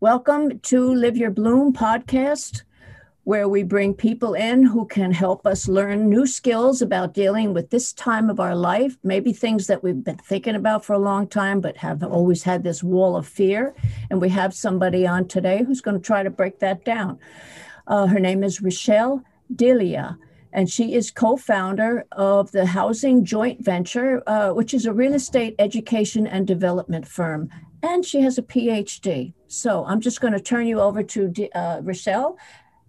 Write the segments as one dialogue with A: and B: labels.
A: Welcome to Live Your Bloom podcast, where we bring people in who can help us learn new skills about dealing with this time of our life, maybe things that we've been thinking about for a long time, but have always had this wall of fear. And we have somebody on today who's going to try to break that down. Uh, her name is Richelle Delia and she is co-founder of the Housing Joint Venture, uh, which is a real estate education and development firm and she has a PhD. So I'm just going to turn you over to uh, Richelle.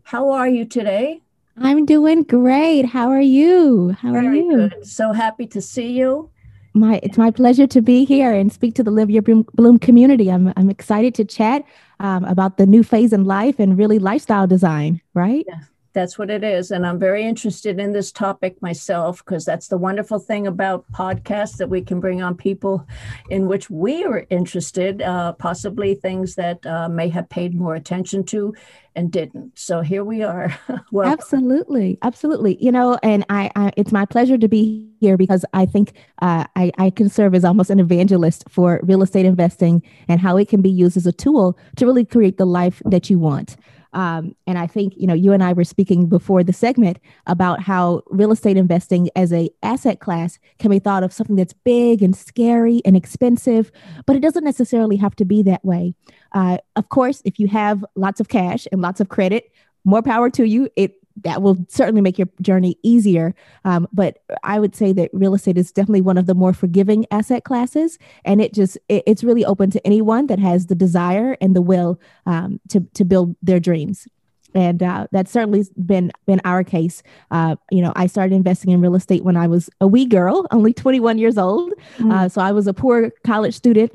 A: How are you today?
B: I'm doing great. How are you? How Very are you?
A: Good. So happy to see you.
B: My it's my pleasure to be here and speak to the Live Your Bloom community. I'm I'm excited to chat um, about the new phase in life and really lifestyle design. Right?
A: Yeah that's what it is. And I'm very interested in this topic myself because that's the wonderful thing about podcasts that we can bring on people in which we are interested, uh, possibly things that uh, may have paid more attention to and didn't. So here we are.
B: well, absolutely, absolutely. You know, and I, I, it's my pleasure to be here because I think uh, I, I can serve as almost an evangelist for real estate investing and how it can be used as a tool to really create the life that you want. Um, and I think you know you and I were speaking before the segment about how real estate investing as a asset class can be thought of something that's big and scary and expensive, but it doesn't necessarily have to be that way. Uh, of course, if you have lots of cash and lots of credit, more power to you. It that will certainly make your journey easier. Um, but I would say that real estate is definitely one of the more forgiving asset classes, and it just it, it's really open to anyone that has the desire and the will um, to to build their dreams. And uh, that's certainly been been our case. Uh, you know, I started investing in real estate when I was a wee girl, only 21 years old. Mm. Uh, so I was a poor college student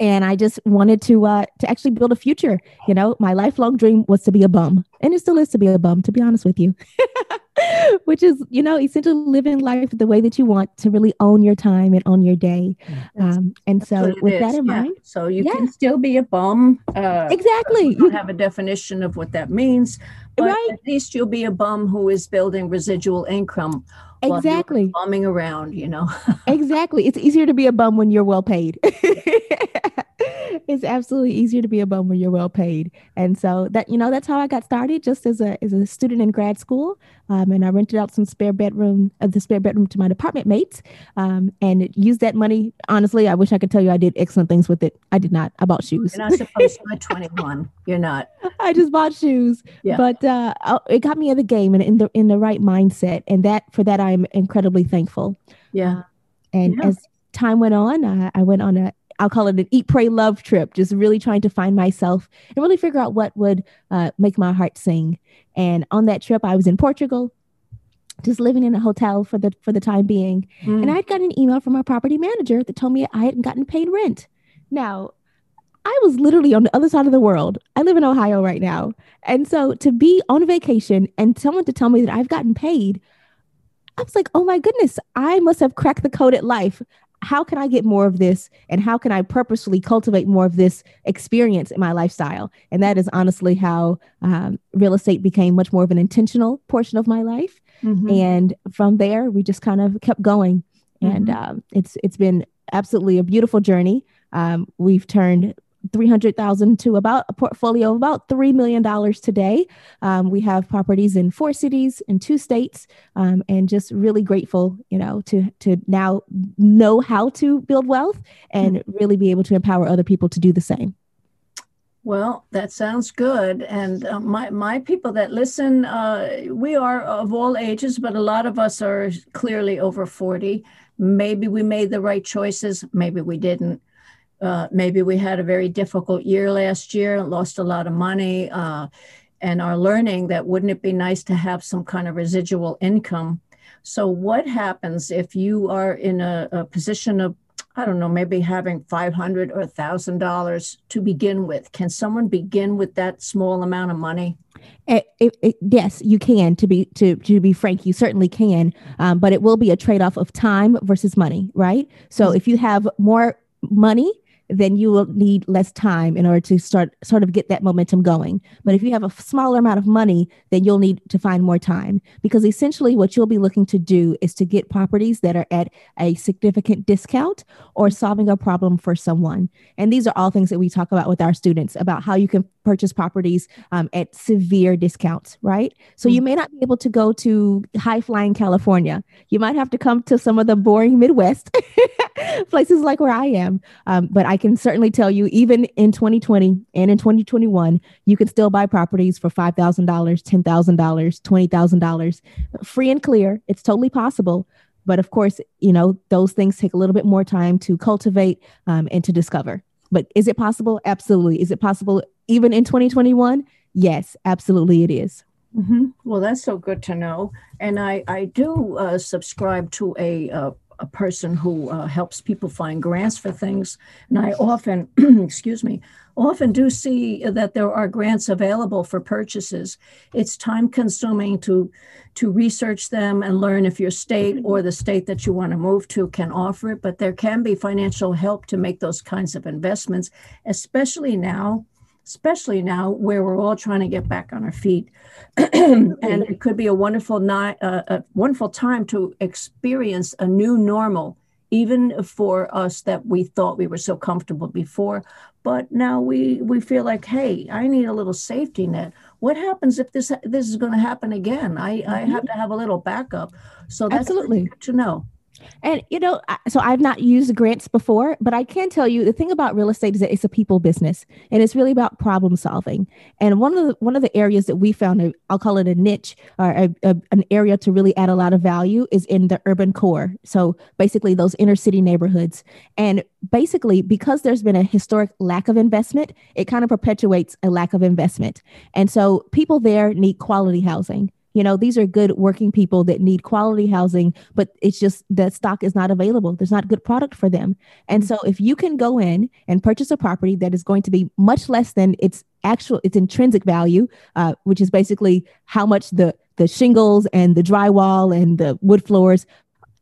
B: and I just wanted to uh, to actually build a future. You know, my lifelong dream was to be a bum, and it still is to be a bum. To be honest with you, which is you know essentially living life the way that you want to really own your time and own your day. Um, and so, with is. that in yeah. mind,
A: so you yeah. can still be a bum.
B: Uh, exactly.
A: You have a definition of what that means, but right. at least you'll be a bum who is building residual income
B: exactly
A: bumming around you know
B: exactly it's easier to be a bum when you're well paid it's absolutely easier to be a bum when you're well paid. And so that, you know, that's how I got started just as a, as a student in grad school. Um, and I rented out some spare bedroom, uh, the spare bedroom to my department mates um, and used that money. Honestly, I wish I could tell you I did excellent things with it. I did not. I bought shoes.
A: You're not supposed to at 21. You're not.
B: I just bought shoes, yeah. but uh, oh, it got me in the game and in the, in the right mindset. And that, for that, I'm incredibly thankful.
A: Yeah.
B: And
A: yeah.
B: as time went on, I, I went on a I'll call it an eat, pray, love trip, just really trying to find myself and really figure out what would uh, make my heart sing. And on that trip, I was in Portugal, just living in a hotel for the for the time being. Mm. And I had gotten an email from our property manager that told me I hadn't gotten paid rent. Now, I was literally on the other side of the world. I live in Ohio right now. And so to be on vacation and someone to tell me that I've gotten paid, I was like, oh my goodness, I must have cracked the code at life how can I get more of this? And how can I purposefully cultivate more of this experience in my lifestyle? And that is honestly how um, real estate became much more of an intentional portion of my life. Mm-hmm. And from there, we just kind of kept going. Mm-hmm. And um, it's it's been absolutely a beautiful journey. Um, we've turned 300,000 to about a portfolio of about $3 million today. Um, we have properties in four cities in two states um, and just really grateful, you know, to, to now know how to build wealth and really be able to empower other people to do the same.
A: Well, that sounds good. And uh, my, my people that listen, uh, we are of all ages, but a lot of us are clearly over 40. Maybe we made the right choices, maybe we didn't uh, maybe we had a very difficult year last year, and lost a lot of money, uh, and are learning that wouldn't it be nice to have some kind of residual income? So, what happens if you are in a, a position of I don't know, maybe having five hundred or thousand dollars to begin with. Can someone begin with that small amount of money?
B: It, it, it, yes, you can. To be to to be frank, you certainly can. Um, but it will be a trade off of time versus money, right? So mm-hmm. if you have more money then you will need less time in order to start sort of get that momentum going. But if you have a smaller amount of money, then you'll need to find more time because essentially what you'll be looking to do is to get properties that are at a significant discount or solving a problem for someone. And these are all things that we talk about with our students about how you can purchase properties um, at severe discounts, right? So mm-hmm. you may not be able to go to high flying California. You might have to come to some of the boring Midwest places like where I am. Um, but I can certainly tell you, even in 2020 and in 2021, you can still buy properties for $5,000, $10,000, $20,000 free and clear. It's totally possible. But of course, you know, those things take a little bit more time to cultivate um, and to discover. But is it possible? Absolutely. Is it possible even in 2021? Yes, absolutely it is.
A: Mm-hmm. Well, that's so good to know. And I, I do uh, subscribe to a, uh, a person who uh, helps people find grants for things. And I often, excuse me, often do see that there are grants available for purchases. It's time consuming to, to research them and learn if your state or the state that you want to move to can offer it. But there can be financial help to make those kinds of investments, especially now especially now where we're all trying to get back on our feet. and it could be a wonderful night, uh, a wonderful time to experience a new normal, even for us that we thought we were so comfortable before. But now we we feel like, hey, I need a little safety net. What happens if this this is going to happen again? I mm-hmm. I have to have a little backup. So that's
B: absolutely
A: good to know.
B: And you know, so I've not used grants before, but I can tell you the thing about real estate is that it's a people business, and it's really about problem solving. And one of the one of the areas that we found, I'll call it a niche or a, a, an area to really add a lot of value, is in the urban core. So basically, those inner city neighborhoods. And basically, because there's been a historic lack of investment, it kind of perpetuates a lack of investment. And so people there need quality housing. You know, these are good working people that need quality housing, but it's just that stock is not available. There's not good product for them. And so if you can go in and purchase a property that is going to be much less than its actual its intrinsic value, uh, which is basically how much the the shingles and the drywall and the wood floors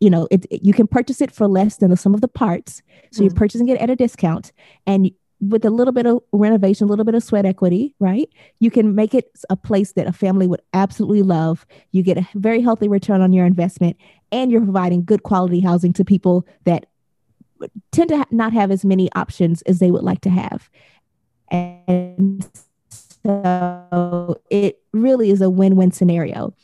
B: you know it, you can purchase it for less than the sum of the parts so mm you're purchasing it at a discount and with a little bit of renovation, a little bit of sweat equity, right? You can make it a place that a family would absolutely love. You get a very healthy return on your investment, and you're providing good quality housing to people that tend to not have as many options as they would like to have. And so it really is a win win scenario.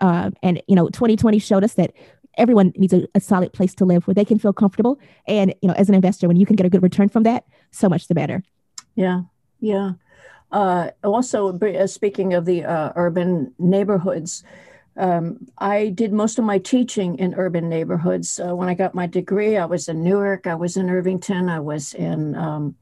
B: Um, and, you know, 2020 showed us that everyone needs a, a, solid place to live where they can feel comfortable. And, you know, as an investor, when you can get a good return from that, so much the better.
A: Yeah. Yeah. Uh, also, uh, speaking of the uh, urban neighborhoods, um, I did most of my teaching in urban neighborhoods. Uh, when I got my degree, I was in Newark, I was in Irvington, I was in um,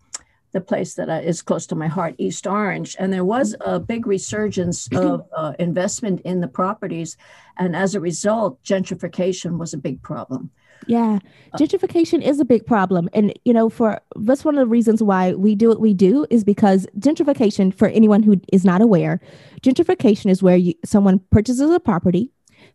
A: the place that is close to my heart, East Orange. And there was a big resurgence of uh, investment in the properties. And as a result, gentrification was a big problem.
B: Yeah, uh, gentrification is a big problem. And, you know, for that's one of the reasons why we do what we do is because gentrification, for anyone who is not aware, gentrification is where you, someone purchases a property,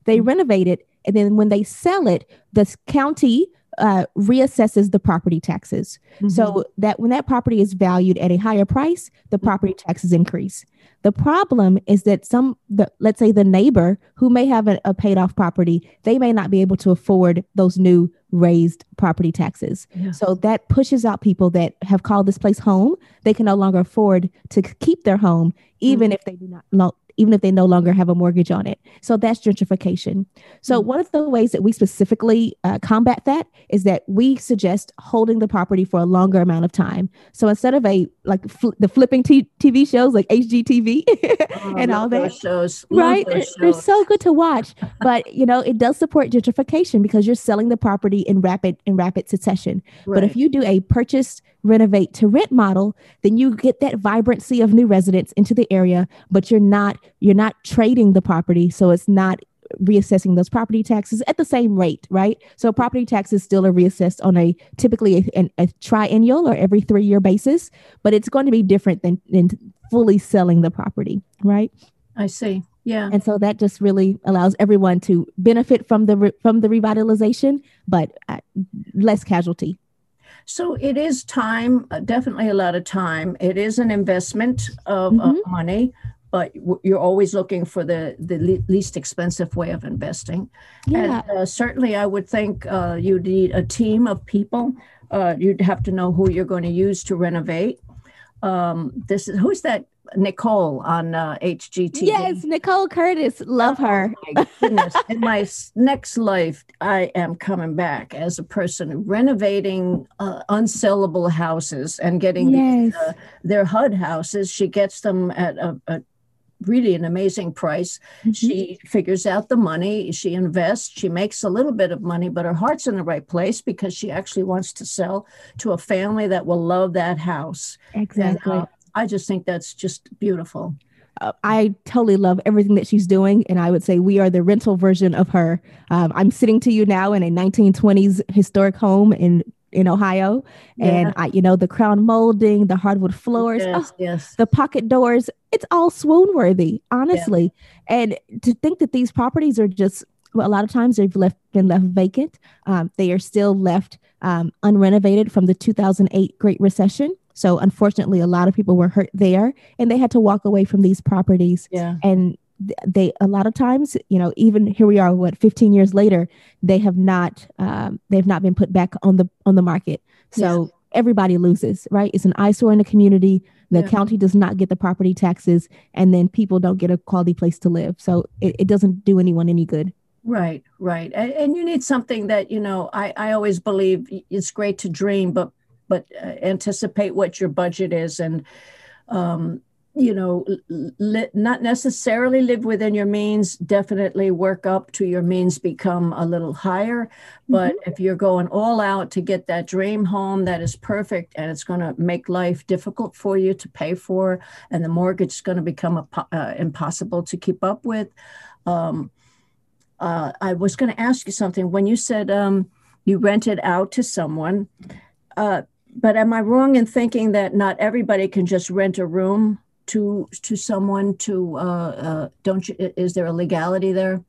B: they mm-hmm. renovate it, and then when they sell it, the county uh, reassesses the property taxes. Mm-hmm. So that when that property is valued at a higher price, the mm-hmm. property taxes increase. The problem is that some, the, let's say the neighbor who may have a, a, paid off property, they may not be able to afford those new raised property taxes. Yeah. So that pushes out people that have called this place home. They can no longer afford to keep their home, even mm-hmm. if they do not even if they no longer have a mortgage on it. So that's gentrification. So mm-hmm. one of the ways that we specifically uh, combat that is that we suggest holding the property for a longer amount of time. So instead of a like fl- the flipping t- TV shows like HGTV oh, and all that
A: shows,
B: right? They're, they're, so good to watch. but you know, it does support gentrification because you're selling the property in rapid in rapid succession. Right. But if you do a purchase renovate to rent model, then you get that vibrancy of new residents into the area, but you're not you're not trading the property, so it's not reassessing those property taxes at the same rate, right? So property taxes still are reassessed on a typically a, a triennial or every three year basis, but it's going to be different than, than fully selling the property, right?
A: I see. Yeah.
B: And so that just really allows everyone to benefit from the re- from the revitalization, but uh, less casualty.
A: So it is time, uh, definitely a lot of time. It is an investment of, mm-hmm. of money, but you're always looking for the the least expensive way of investing. Yeah. And uh, certainly, I would think uh, you need a team of people. Uh, you'd have to know who you're going to use to renovate. Um, this is who's that Nicole on uh, HGTV.
B: Yes, Nicole Curtis. Love oh, her.
A: My goodness. In my next life, I am coming back as a person renovating uh, unsellable houses and getting yes. uh, their HUD houses. She gets them at a, a really an amazing price. Mm-hmm. She figures out the money, she invests, she makes a little bit of money, but her heart's in the right place because she actually wants to sell to a family that will love that house.
B: Exactly. And, uh,
A: I just think that's just beautiful.
B: Uh, I totally love everything that she's doing. And I would say we are the rental version of her. Um, I'm sitting to you now in a 1920s historic home in in Ohio. Yeah. And I, you know, the crown molding, the hardwood floors,
A: yes, oh, yes.
B: the pocket doors, it's all swoon worthy, honestly. Yeah. And to think that these properties are just well, a lot of times they've left been left vacant. Um, they are still left um, unrenovated from the 2008 Great Recession. So unfortunately, a lot of people were hurt there, and they had to walk away from these properties.
A: Yeah.
B: And they a lot of times, you know, even here we are, what 15 years later, they have not um, they've not been put back on the on the market. So yeah. everybody loses, right? It's an eyesore in the community. The yeah. county does not get the property taxes, and then people don't get a quality place to live. So it, it doesn't do anyone any good.
A: Right, right. And, and, you need something that, you know, I, I always believe it's great to dream, but but uh, anticipate what your budget is and um, you know li- not necessarily live within your means definitely work up to your means become a little higher but mm-hmm. if you're going all out to get that dream home that is perfect and it's going to make life difficult for you to pay for and the mortgage is going to become a, uh, impossible to keep up with um, uh, i was going to ask you something when you said um, you rented out to someone uh, but am I wrong in thinking that not everybody can just rent a room to to someone to uh, uh, don't you is there a legality there?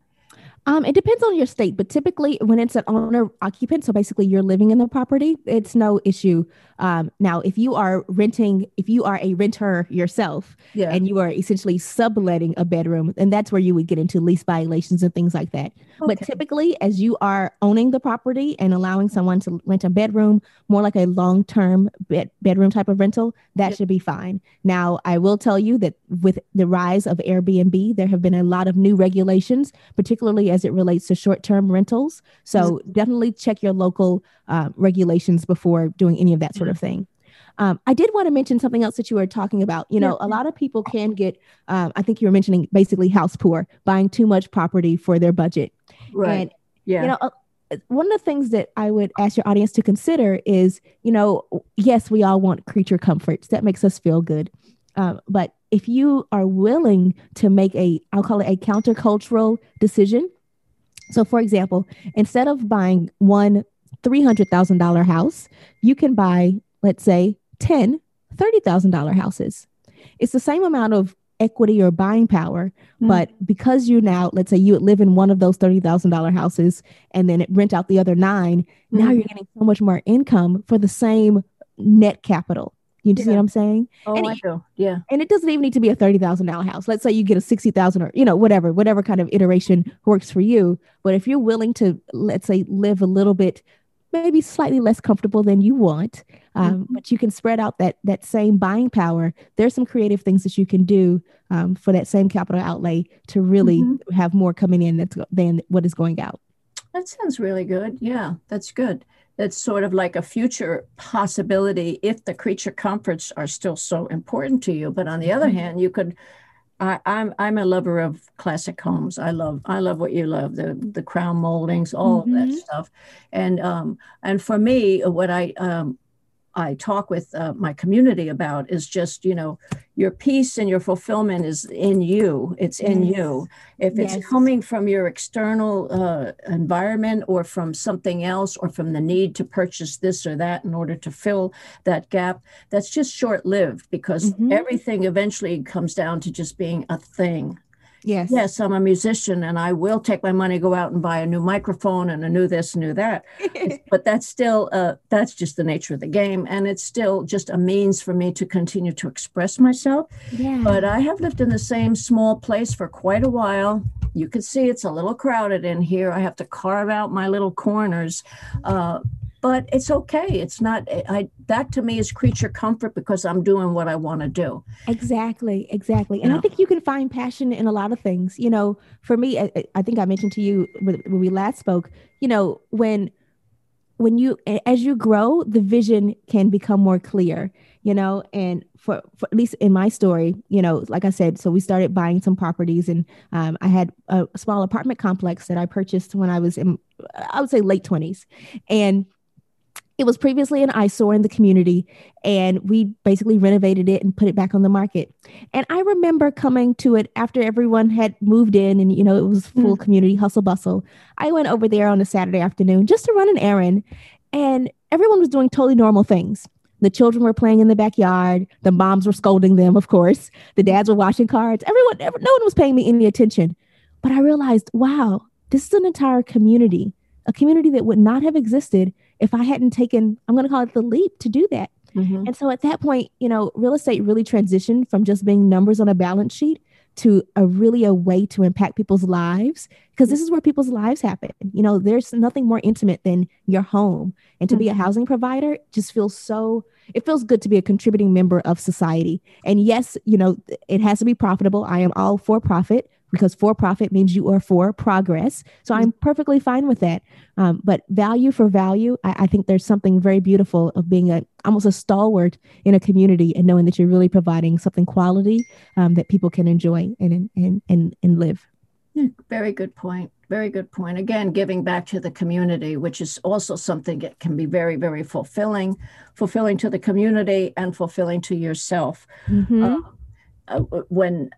B: Um, it depends on your state, but typically when it's an owner occupant, so basically you're living in the property, it's no issue. Um, now, if you are renting, if you are a renter yourself, yeah. and you are essentially subletting a bedroom, and that's where you would get into lease violations and things like that. Okay. But typically, as you are owning the property and allowing someone to rent a bedroom, more like a long-term bed- bedroom type of rental, that yeah. should be fine. Now, I will tell you that with the rise of Airbnb, there have been a lot of new regulations, particularly as it relates to short term rentals. So definitely check your local uh, regulations before doing any of that sort of thing. Um, I did want to mention something else that you were talking about. You know, yeah. a lot of people can get, um, I think you were mentioning basically house poor, buying too much property for their budget.
A: Right. And,
B: yeah. You know, uh, one of the things that I would ask your audience to consider is, you know, yes, we all want creature comforts. That makes us feel good. Um, but if you are willing to make a, I'll call it a countercultural decision so, for example, instead of buying one $300,000 house, you can buy, let's say, 10 $30,000 houses. It's the same amount of equity or buying power, mm-hmm. but because you now, let's say you live in one of those $30,000 houses and then it rent out the other 9 mm-hmm. now you're getting so much more income for the same net capital. You yeah. see what I'm saying?
A: Oh,
B: and
A: I do. Yeah.
B: And it doesn't even need to be a thirty thousand dollar house. Let's say you get a sixty thousand or you know whatever, whatever kind of iteration works for you. But if you're willing to, let's say, live a little bit, maybe slightly less comfortable than you want, um, mm-hmm. but you can spread out that that same buying power. There's some creative things that you can do um, for that same capital outlay to really mm-hmm. have more coming in that's, than what is going out.
A: That sounds really good. Yeah, that's good it's sort of like a future possibility if the creature comforts are still so important to you. But on the other mm-hmm. hand, you could. I, I'm I'm a lover of classic homes. I love I love what you love the the crown moldings, all mm-hmm. of that mm-hmm. stuff, and um and for me, what I um I talk with uh, my community about is just, you know, your peace and your fulfillment is in you. It's in yes. you. If it's yes. coming from your external uh, environment or from something else or from the need to purchase this or that in order to fill that gap, that's just short lived because mm-hmm. everything eventually comes down to just being a thing.
B: Yes.
A: Yes, I'm a musician and I will take my money, go out and buy a new microphone and a new this, new that. but that's still, uh, that's just the nature of the game. And it's still just a means for me to continue to express myself.
B: Yeah.
A: But I have lived in the same small place for quite a while. You can see it's a little crowded in here. I have to carve out my little corners. Uh, but it's okay. It's not, I, that to me is creature comfort because I'm doing what I want to do.
B: Exactly, exactly. And
A: Yeah.
B: I think you can find passion in a lot of things. You know, for me, I, I think I mentioned to you when when we last spoke, you know, when when you as you grow, the vision can become more clear, you know, and for, for at least in my story, you know, like I said, so we started buying some properties and um, I had a small apartment complex that I purchased when I was in, I would say late 20s. And it was previously an eyesore in the community, and we basically renovated it and put it back on the market. And I remember coming to it after everyone had moved in and, you know, it was full mm. community hustle bustle. I went over there on a Saturday afternoon just to run an errand, and everyone was doing totally normal things. The children were playing in the backyard. The moms were scolding them, of course. The dads were washing cards. Everyone, ev- no one was paying me any attention. But I realized, wow, this is an entire community, a community that would not have existed if I hadn't taken, I'm going to call it the leap to do that.
A: Mhm.
B: And so at that point, you know, real estate really transitioned from just being numbers on a balance sheet to a really a way to impact people's lives because this is where people's lives happen. You know, there's nothing more intimate than your home. And to be a housing provider just feels so it feels good to be a contributing member of society. And yes, you know, it has to be profitable. I am all for profit because for profit means you are for progress. So I'm perfectly fine with that. Um, but value for value, I, I think there's something very beautiful of being a almost a stalwart in a community and knowing that you're really providing something quality um, that people can enjoy and and and and live.
A: Yeah, very good point. Very good point. Again, giving back to the community, which is also something that can be very, very fulfilling, fulfilling to the community and fulfilling to yourself.
B: Mhm.
A: Uh, when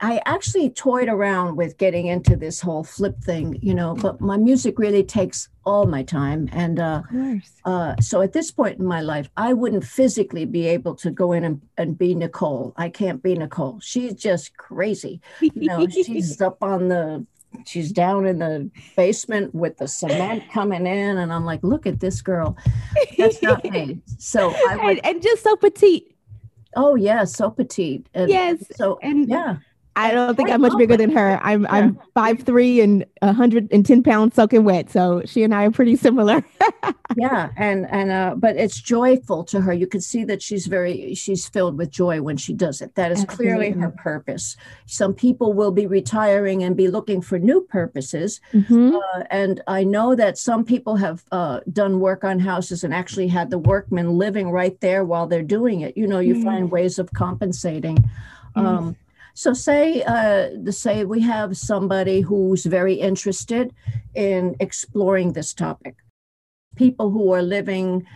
A: I actually toyed around with getting into this whole flip thing, you know, but my music really takes all my time. And uh, uh, so at this point in my life, I wouldn't physically be able to go in and, and be Nicole. I can't be Nicole. She's just crazy. You know, she's up on the, she's down in the basement with the cement coming in. And I'm like, look at this girl. That's not me. So I would,
B: and, and just so petite.
A: Oh, yeah, so petite. And
B: Yes.
A: So,
B: And
A: yeah.
B: I don't think I'm much bigger than her. I'm I'm five three and 110 pounds soaking wet. So she and I are pretty similar.
A: yeah and and uh but it's joyful to her you can see that she's very she's filled with joy when she does it that is clearly her purpose some people will be retiring and be looking for new purposes
B: Mhm.
A: uh, and i know that some people have uh, done work on houses and actually had the workmen living right there while they're doing it you know you
B: Yeah.
A: find ways of compensating um, so say uh, say we have somebody who's very interested in exploring this topic people who are living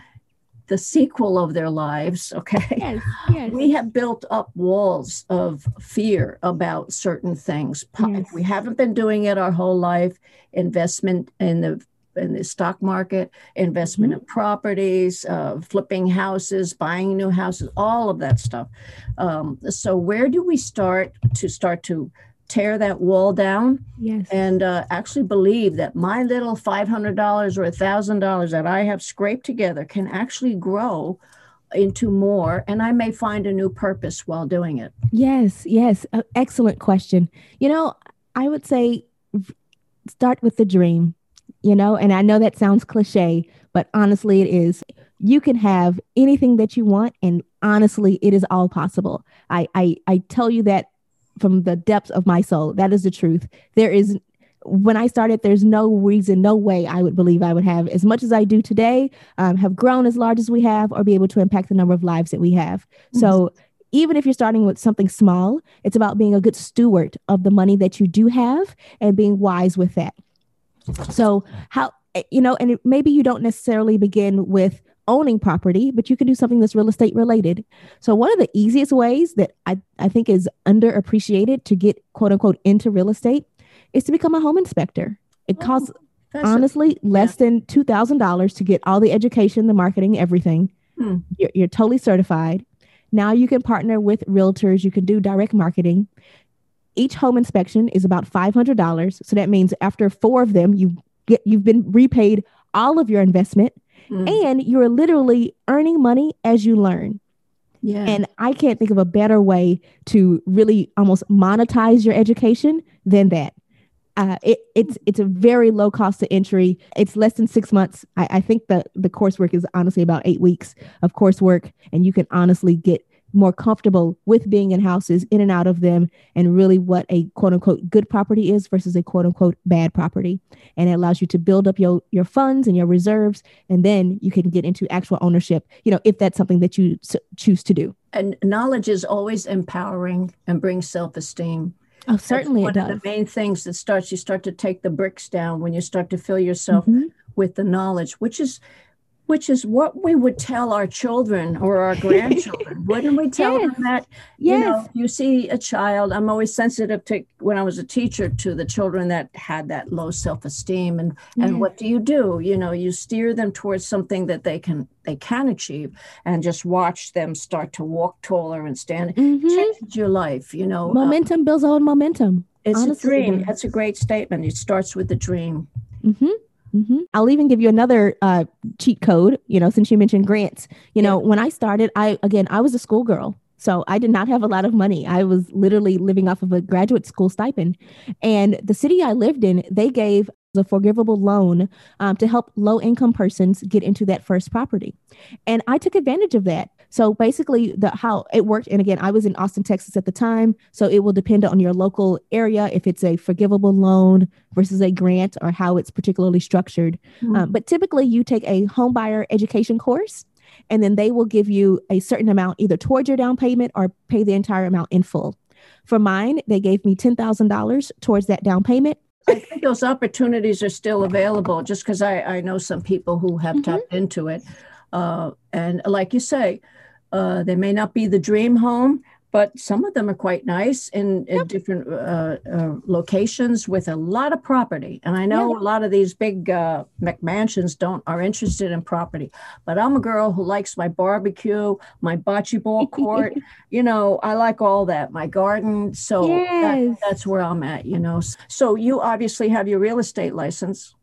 A: the sequel of their lives okay
B: Yes. Yes.
A: we have built up walls of fear about certain things
B: Yes.
A: if we haven't been doing it our whole life investment in the in the stock market investment
B: Mm-hmm.
A: in properties uh, flipping houses buying new houses all of that stuff um, so where do we start to start to tear that wall down
B: yes.
A: and uh, actually believe that my little $500 or $1,000 that I have scraped together can actually grow into more and I may find a new purpose while doing it.
B: Yes, yes. Uh, excellent question. You know, I would say start with the dream, you know, and I know that sounds cliche, but honestly, it is. You can have anything that you want, and honestly, it is all possible. I, I, I tell you that from the depths of my soul. That is the truth. There is, when I started, there's no reason, no way I would believe I would have as much as I do today, um, have grown as large as we have, or be able to impact the number of lives that we have. So, even if you're starting with something small, it's about being a good steward of the money that you do have and being wise with that. So, how, eh, you know, and it, maybe you don't necessarily begin with owning property, but you can do something that's real estate related. So, one of the easiest ways that I, I think is underappreciated to get quote unquote into real estate is to become a home inspector. It
A: Oh,
B: costs
A: That's a-
B: honestly less than $2,000 to get all the education, the marketing, everything.
A: Hmm.
B: You're, you're totally certified. Now you can partner with realtors, you can do direct marketing. Each home inspection is about $500. So that means after four of them, you get you've been repaid all of your investment mm. and you're literally earning money as you learn. Yeah. And I can't think of a better way to really almost monetize your education than that. Uh, it, it's it's a very low cost to entry. It's less than six months. I, I think the the coursework is honestly about eight weeks of coursework, and you can honestly get more comfortable with being in houses, in and out of them, and really what a quote unquote good property is versus a quote unquote bad property. And it allows you to build up your, your funds and your reserves, and then you can get into actual ownership, you know, if that's something that you s- choose to do.
A: And knowledge is always empowering and brings self esteem.
B: Oh, certainly
A: That's
B: one
A: of the main things that starts, you start to take the bricks down when you start to fill yourself mm-hmm. with the knowledge, which is which is what we would tell our children or our grandchildren. Wouldn't we tell yes. them that?
B: Yes.
A: You know, you see a child, I'm always sensitive to when I was a teacher to the children that had that low self-esteem and yes. and what do you do? You know, you steer them towards something that they can they can achieve and just watch them start to walk taller and stand mm-hmm. changes your life, you know.
B: Momentum um, builds on momentum.
A: It's Honestly, a dream. That's a great statement. It starts with the dream.
B: Mm-hmm. Mm-hmm. I'll even give you another uh, cheat code, you know, since you mentioned grants. You know, when I started, I, again, I was a schoolgirl. So I did not have a lot of money. I was literally living off of a graduate school stipend. And the city I lived in, they gave a forgivable loan um, to help low income persons get into that first property. And I took advantage of that. So basically, the how it worked, and again, I was in Austin, Texas at the time, so it will depend on your local area if it's a forgivable loan versus a grant or how it's particularly structured. Mm-hmm. Um, but typically, you take a home buyer education course, and then they will give you a certain amount either towards your down payment or pay the entire amount in full. For mine, they gave me ten thousand dollars towards that down payment.
A: I think those opportunities are still available just because I, I know some people who have mm-hmm. tapped into it. Uh, and like you say, uh, they may not be the dream home, but some of them are quite nice in, in yep. different uh, uh, locations with a lot of property. And I know a lot of these big uh, McMansions don't are interested in property, but I'm a girl who likes my barbecue, my bocce ball court. you know, I like all that. My garden. So yes. that, that's where I'm at. You know. So you obviously have your real estate license.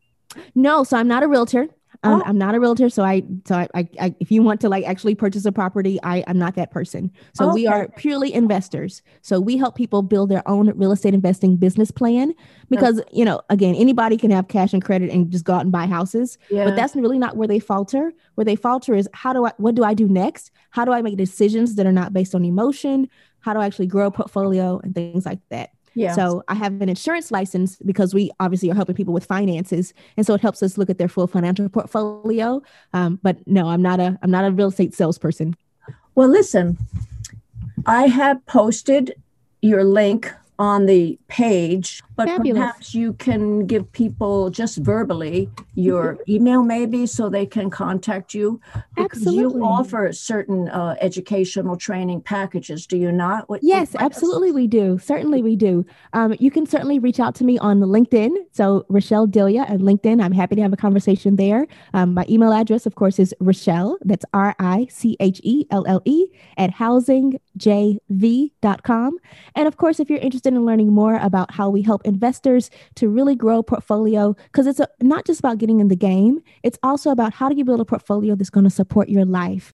B: No, so I'm not a realtor. Um, oh. I'm not a realtor, so I so I, I, I, if you want to like actually purchase a property, I I'm not that person. So okay. we are purely investors. So we help people build their own real estate investing business plan because okay. you know again anybody can have cash and credit and just go out and buy houses, yeah. but that's really not where they falter. Where they falter is how do I what do I do next? How do I make decisions that are not based on emotion? How do I actually grow a portfolio and things like that? Yeah. So I have an insurance license because we obviously are helping people with finances, and so it helps us look at their full financial portfolio. Um, but no, I'm not a I'm not a real estate salesperson.
A: Well, listen, I have posted your link on the page, but Fabulous. perhaps you can give people just verbally your email, maybe, so they can contact you.
B: Because absolutely.
A: you offer certain uh, educational training packages, do you not?
B: What, yes, what absolutely, we do. Certainly, we do. Um, you can certainly reach out to me on LinkedIn. So, richelle Delia at LinkedIn. I'm happy to have a conversation there. Um, my email address, of course, is richelle that's R I C H E L L E, at housingjv.com. And of course, if you're interested in learning more about how we help investors to really grow portfolio, because it's a, not just about getting in the game, it's also about how do you build a portfolio that's going to support your life.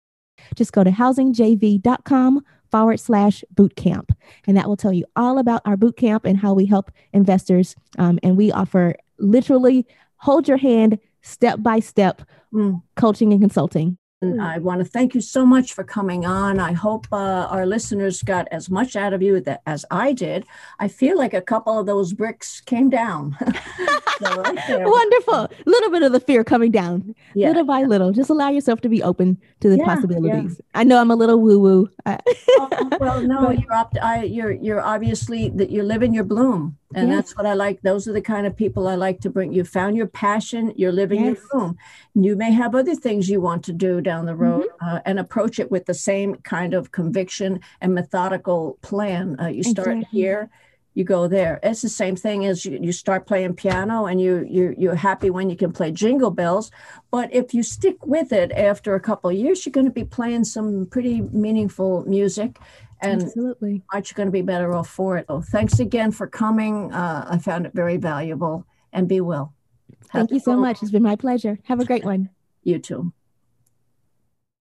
B: Just go to housingjv.com forward slash bootcamp. And that will tell you all about our bootcamp and how we help investors. Um, and we offer literally hold your hand, step by step mm. coaching and consulting.
A: And I want to thank you so much for coming on. I hope uh, our listeners got as much out of you that, as I did. I feel like a couple of those bricks came down.
B: so Wonderful. A little bit of the fear coming down, yeah. little by little. Just allow yourself to be open to the yeah, possibilities. Yeah. I know I'm a little woo woo.
A: oh, well, no, you're up. To, I, you're you're obviously that you're living your bloom and that's what i like. Those are the kind of people i like to bring. You found your passion. You're living yes. your room. You may have other things you want to do down the road mm-hmm. uh, and approach it with the same kind of conviction and methodical plan. Uh, you start exactly. here you go there. It's the same thing as you, you start playing piano and you, you you're happy when you can play jingle bells. But if you stick with it after a couple of years you're going to be playing some pretty meaningful music And
B: Absolutely.
A: aren't you going to be better off for it? Oh, thanks again for coming. Uh, I found it very valuable and be well.
B: Thank you so much. It's been my pleasure. Have a great one.
A: You too.